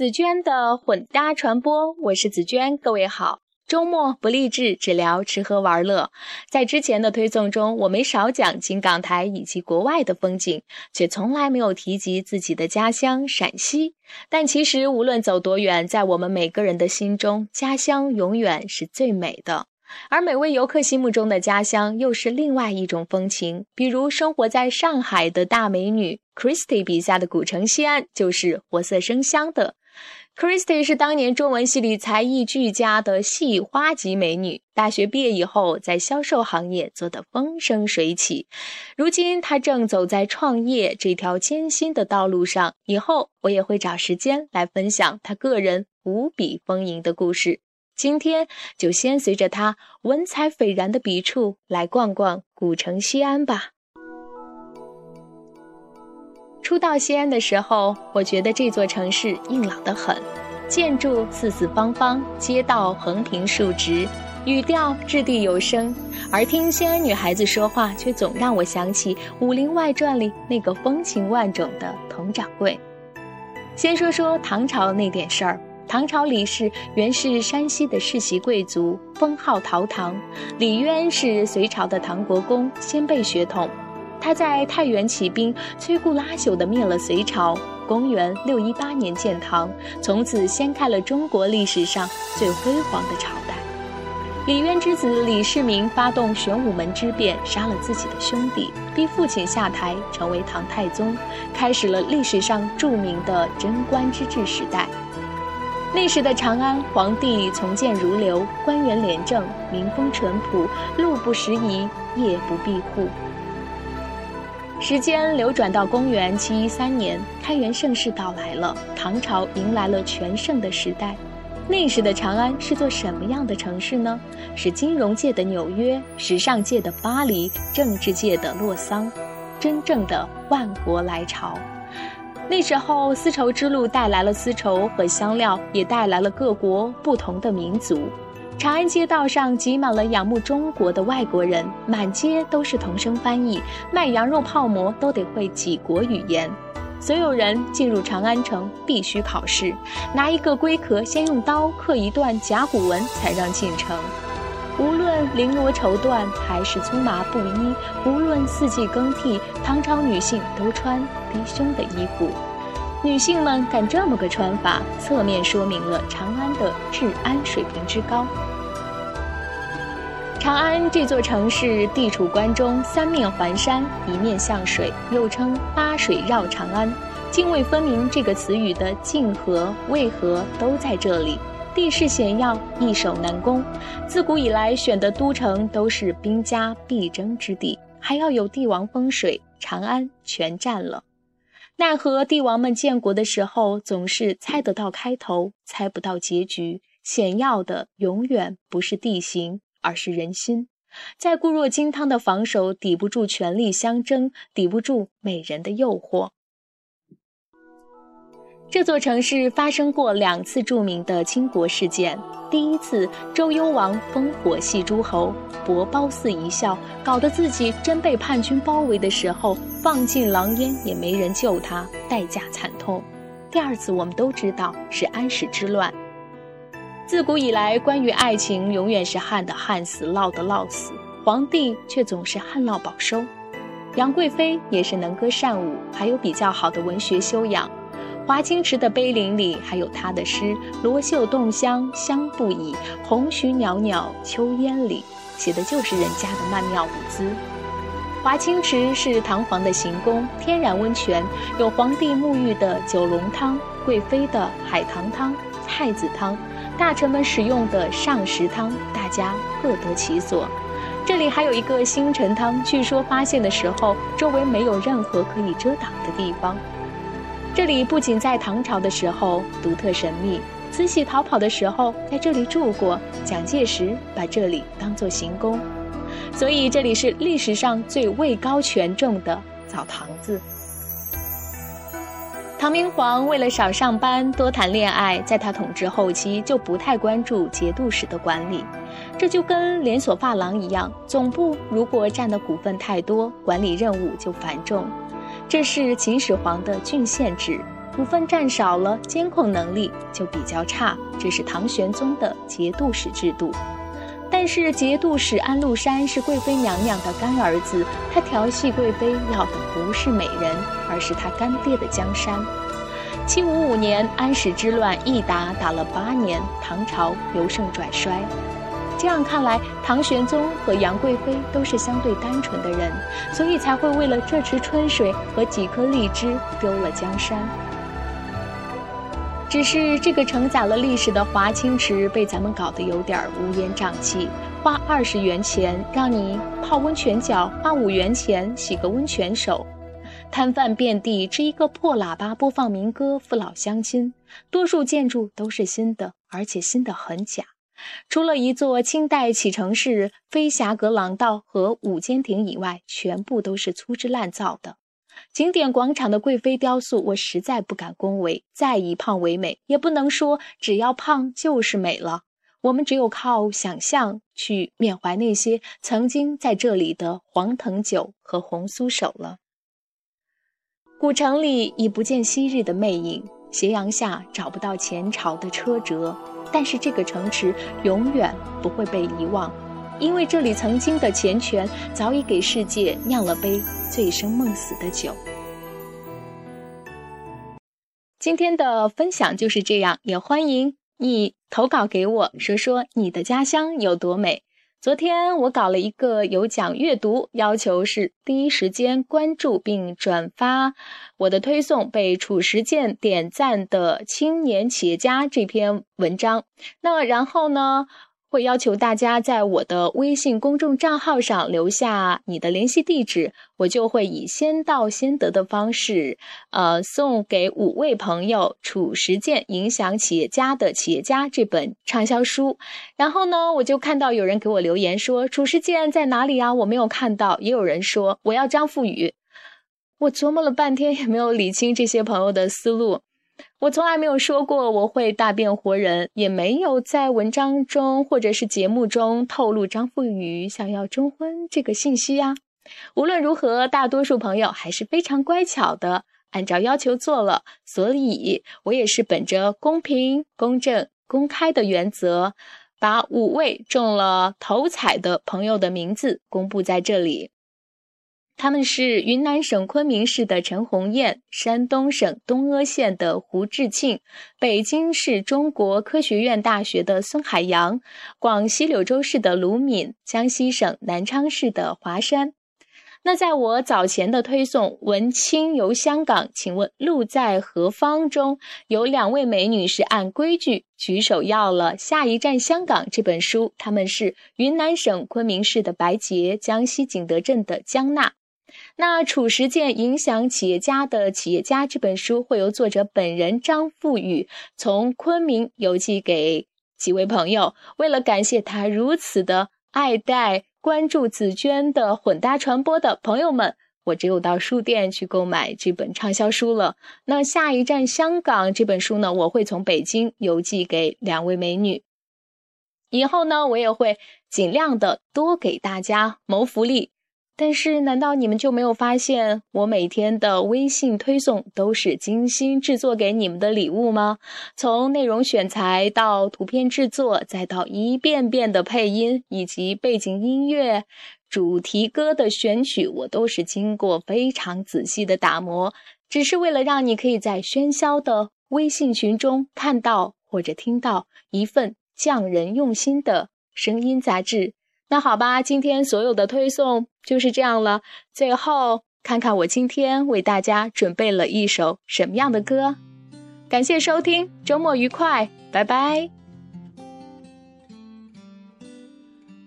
紫娟的混搭传播，我是紫娟，各位好。周末不励志，只聊吃喝玩乐。在之前的推送中，我没少讲京港台以及国外的风景，却从来没有提及自己的家乡陕西。但其实无论走多远，在我们每个人的心中，家乡永远是最美的。而每位游客心目中的家乡，又是另外一种风情。比如生活在上海的大美女 Christie 笔下的古城西安，就是活色生香的。Christy 是当年中文系里才艺俱佳的系花级美女。大学毕业以后，在销售行业做得风生水起。如今，她正走在创业这条艰辛的道路上。以后，我也会找时间来分享她个人无比丰盈的故事。今天，就先随着她文采斐然的笔触来逛逛古城西安吧。初到西安的时候，我觉得这座城市硬朗得很，建筑四四方方，街道横平竖直，语调掷地有声。而听西安女孩子说话，却总让我想起《武林外传》里那个风情万种的佟掌柜。先说说唐朝那点事儿，唐朝李氏原是山西的世袭贵族，封号陶唐。李渊是隋朝的唐国公，先辈血统。他在太原起兵，摧枯拉朽地灭了隋朝。公元六一八年建唐，从此掀开了中国历史上最辉煌的朝代。李渊之子李世民发动玄武门之变，杀了自己的兄弟，逼父亲下台，成为唐太宗，开始了历史上著名的贞观之治时代。那时的长安，皇帝从谏如流，官员廉政，民风淳朴，路不拾遗，夜不闭户。时间流转到公元七一三年，开元盛世到来了，唐朝迎来了全盛的时代。那时的长安是座什么样的城市呢？是金融界的纽约，时尚界的巴黎，政治界的洛桑，真正的万国来朝。那时候，丝绸之路带来了丝绸和香料，也带来了各国不同的民族。长安街道上挤满了仰慕中国的外国人，满街都是同声翻译，卖羊肉泡馍都得会几国语言。所有人进入长安城必须考试，拿一个龟壳，先用刀刻一段甲骨文才让进城。无论绫罗绸缎还是粗麻布衣，无论四季更替，唐朝女性都穿低胸的衣服。女性们敢这么个穿法，侧面说明了长安的治安水平之高。长安这座城市地处关中，三面环山，一面向水，又称八水绕长安。泾渭分明这个词语的泾河、渭河都在这里。地势险要，易守难攻。自古以来选的都城都是兵家必争之地，还要有帝王风水，长安全占了。奈何帝王们建国的时候，总是猜得到开头，猜不到结局。险要的永远不是地形。而是人心，在固若金汤的防守抵不住权力相争，抵不住美人的诱惑。这座城市发生过两次著名的倾国事件。第一次，周幽王烽火戏诸侯，博褒姒一笑，搞得自己真被叛军包围的时候，放进狼烟也没人救他，代价惨痛。第二次，我们都知道是安史之乱。自古以来，关于爱情，永远是旱的旱死，涝的涝死，皇帝却总是旱涝保收。杨贵妃也是能歌善舞，还有比较好的文学修养。华清池的碑林里还有她的诗：“罗袖动香香不已，红蕖袅袅秋烟里。”写的就是人家的曼妙舞姿。华清池是唐皇的行宫，天然温泉，有皇帝沐浴的九龙汤，贵妃的海棠汤、太子汤。大臣们使用的上食汤，大家各得其所。这里还有一个星辰汤，据说发现的时候，周围没有任何可以遮挡的地方。这里不仅在唐朝的时候独特神秘，慈禧逃跑的时候在这里住过，蒋介石把这里当作行宫，所以这里是历史上最位高权重的澡堂子。唐明皇为了少上班、多谈恋爱，在他统治后期就不太关注节度使的管理。这就跟连锁发廊一样，总部如果占的股份太多，管理任务就繁重。这是秦始皇的郡县制，股份占少了，监控能力就比较差。这是唐玄宗的节度使制度。但是节度使安禄山是贵妃娘娘的干儿子，他调戏贵妃要的不是美人，而是他干爹的江山。七五五年，安史之乱一打打了八年，唐朝由盛转衰。这样看来，唐玄宗和杨贵妃都是相对单纯的人，所以才会为了这池春水和几颗荔枝丢了江山。只是这个承载了历史的华清池被咱们搞得有点乌烟瘴气，花二十元钱让你泡温泉脚，花五元钱洗个温泉手。摊贩遍地，支一个破喇叭播放民歌，父老乡亲。多数建筑都是新的，而且新的很假。除了一座清代启程式飞霞阁廊道和五间亭以外，全部都是粗制滥造的。景点广场的贵妃雕塑，我实在不敢恭维。再以胖为美，也不能说只要胖就是美了。我们只有靠想象去缅怀那些曾经在这里的黄藤酒和红酥手了。古城里已不见昔日的魅影，斜阳下找不到前朝的车辙，但是这个城池永远不会被遗忘，因为这里曾经的钱权早已给世界酿了杯醉生梦死的酒。今天的分享就是这样，也欢迎你投稿给我，说说你的家乡有多美。昨天我搞了一个有奖阅读，要求是第一时间关注并转发我的推送被褚时健点赞的青年企业家这篇文章。那然后呢？会要求大家在我的微信公众账号上留下你的联系地址，我就会以先到先得的方式，呃，送给五位朋友《褚时健影响企业家的企业家》这本畅销书。然后呢，我就看到有人给我留言说：“褚时健在哪里啊？我没有看到。”也有人说：“我要张富宇。”我琢磨了半天，也没有理清这些朋友的思路。我从来没有说过我会大变活人，也没有在文章中或者是节目中透露张富宇想要征婚这个信息呀。无论如何，大多数朋友还是非常乖巧的，按照要求做了，所以我也是本着公平、公正、公开的原则，把五位中了头彩的朋友的名字公布在这里。他们是云南省昆明市的陈红艳，山东省东阿县的胡志庆，北京市中国科学院大学的孙海洋，广西柳州市的卢敏，江西省南昌市的华山。那在我早前的推送《文青游香港，请问路在何方》中，有两位美女是按规矩举手要了《下一站香港》这本书，她们是云南省昆明市的白洁，江西景德镇的江娜。那《褚时健影响企业家的企业家》这本书会由作者本人张富宇从昆明邮寄给几位朋友。为了感谢他如此的爱戴、关注紫娟的混搭传播的朋友们，我只有到书店去购买这本畅销书了。那下一站香港这本书呢，我会从北京邮寄给两位美女。以后呢，我也会尽量的多给大家谋福利。但是，难道你们就没有发现，我每天的微信推送都是精心制作给你们的礼物吗？从内容选材到图片制作，再到一遍遍的配音以及背景音乐、主题歌的选曲，我都是经过非常仔细的打磨，只是为了让你可以在喧嚣的微信群中看到或者听到一份匠人用心的声音杂志。那好吧，今天所有的推送就是这样了。最后，看看我今天为大家准备了一首什么样的歌。感谢收听，周末愉快，拜拜。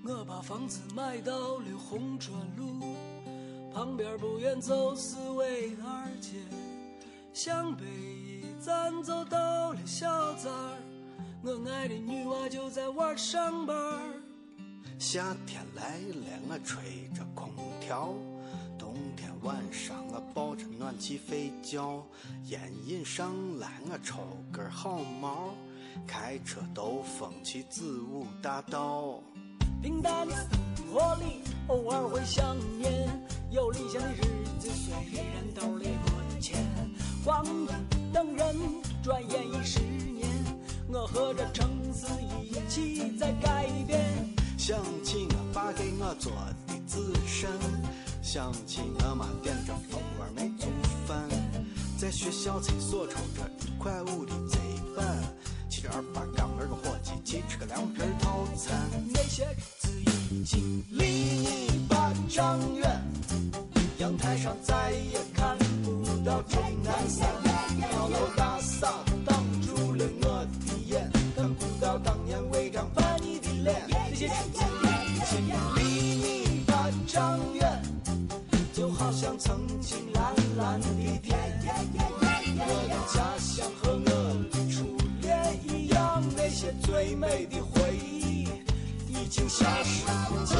我把房子买到了红砖路旁边，不远走四维二街，向北一站走到了小寨儿，我爱的女娃就在玩上班。夏天来了，我吹着空调；冬天晚上我抱着暖气睡觉。烟瘾上来，我抽根好毛，开车兜风去子午大道。平淡的生做的紫参，想起我妈点着蜂窝煤做饭，在学校厕所抽着一块五的贼板，骑着二八杠儿个伙计，去吃个凉皮套餐。那些日子已经离你八丈远，阳台上再也看不到钟南山，些最美的回忆已经消失不见。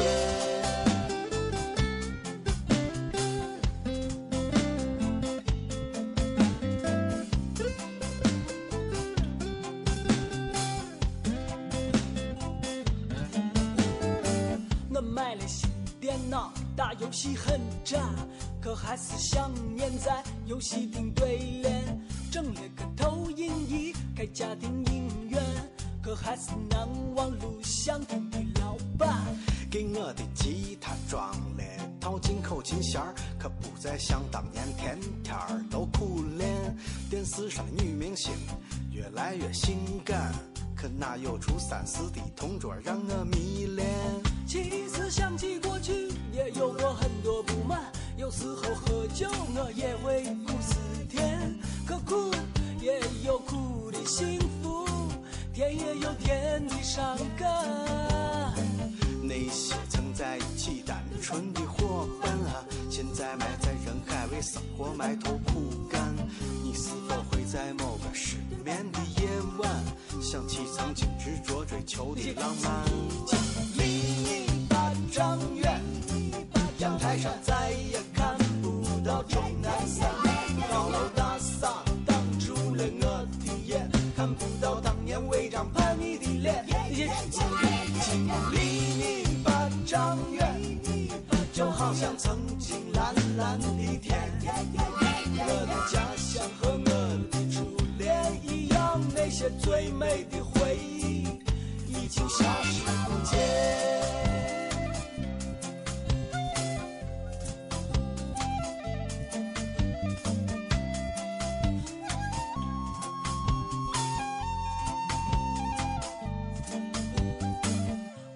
我买了新电脑，打游戏很渣，可还是想念在游戏厅对联。整了个投影仪，开家庭影院，可还是难忘录像厅的老板。给我的吉他装了套进口琴弦，可不再像当年天天都苦练。电视上的女明星越来越性感，可哪有初三四的同桌让我迷恋？其实想起过去，也有过很多不满。有时候喝酒，我也会苦思甜，可苦也有苦的心福，甜也有甜的伤感。那些曾在一起单纯的伙伴啊，现在埋在人海，为生活埋头苦干。你是否会在某个失眠的夜晚，想起曾经执着追求的浪漫？离你半丈远，阳台上再已经消失不见。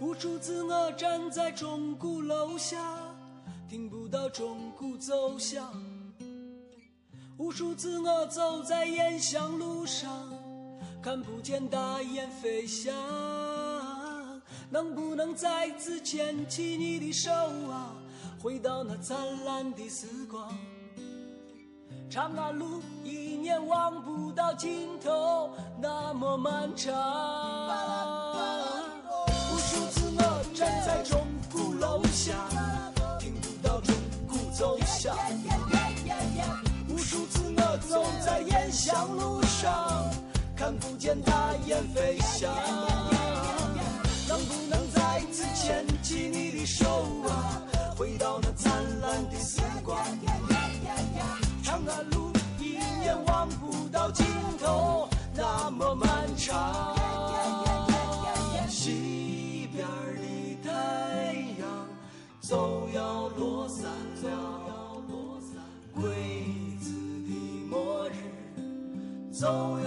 无数次我站在钟鼓楼下，听不到钟鼓奏响。无数次我走在雁翔路上，看不见大雁飞翔。能不能再次牵起你的手啊，回到那灿烂的时光？长安路一年望不到尽头，那么漫长。无数次我站在钟鼓楼下，听不到钟鼓奏响。无数次我走在雁翔路上，看不见大雁飞翔。能不能再次牵起你的手啊，回到那灿烂的时光？长安路一眼望不到尽头，那么漫长。西边的太阳总要落山了，鬼子的末日总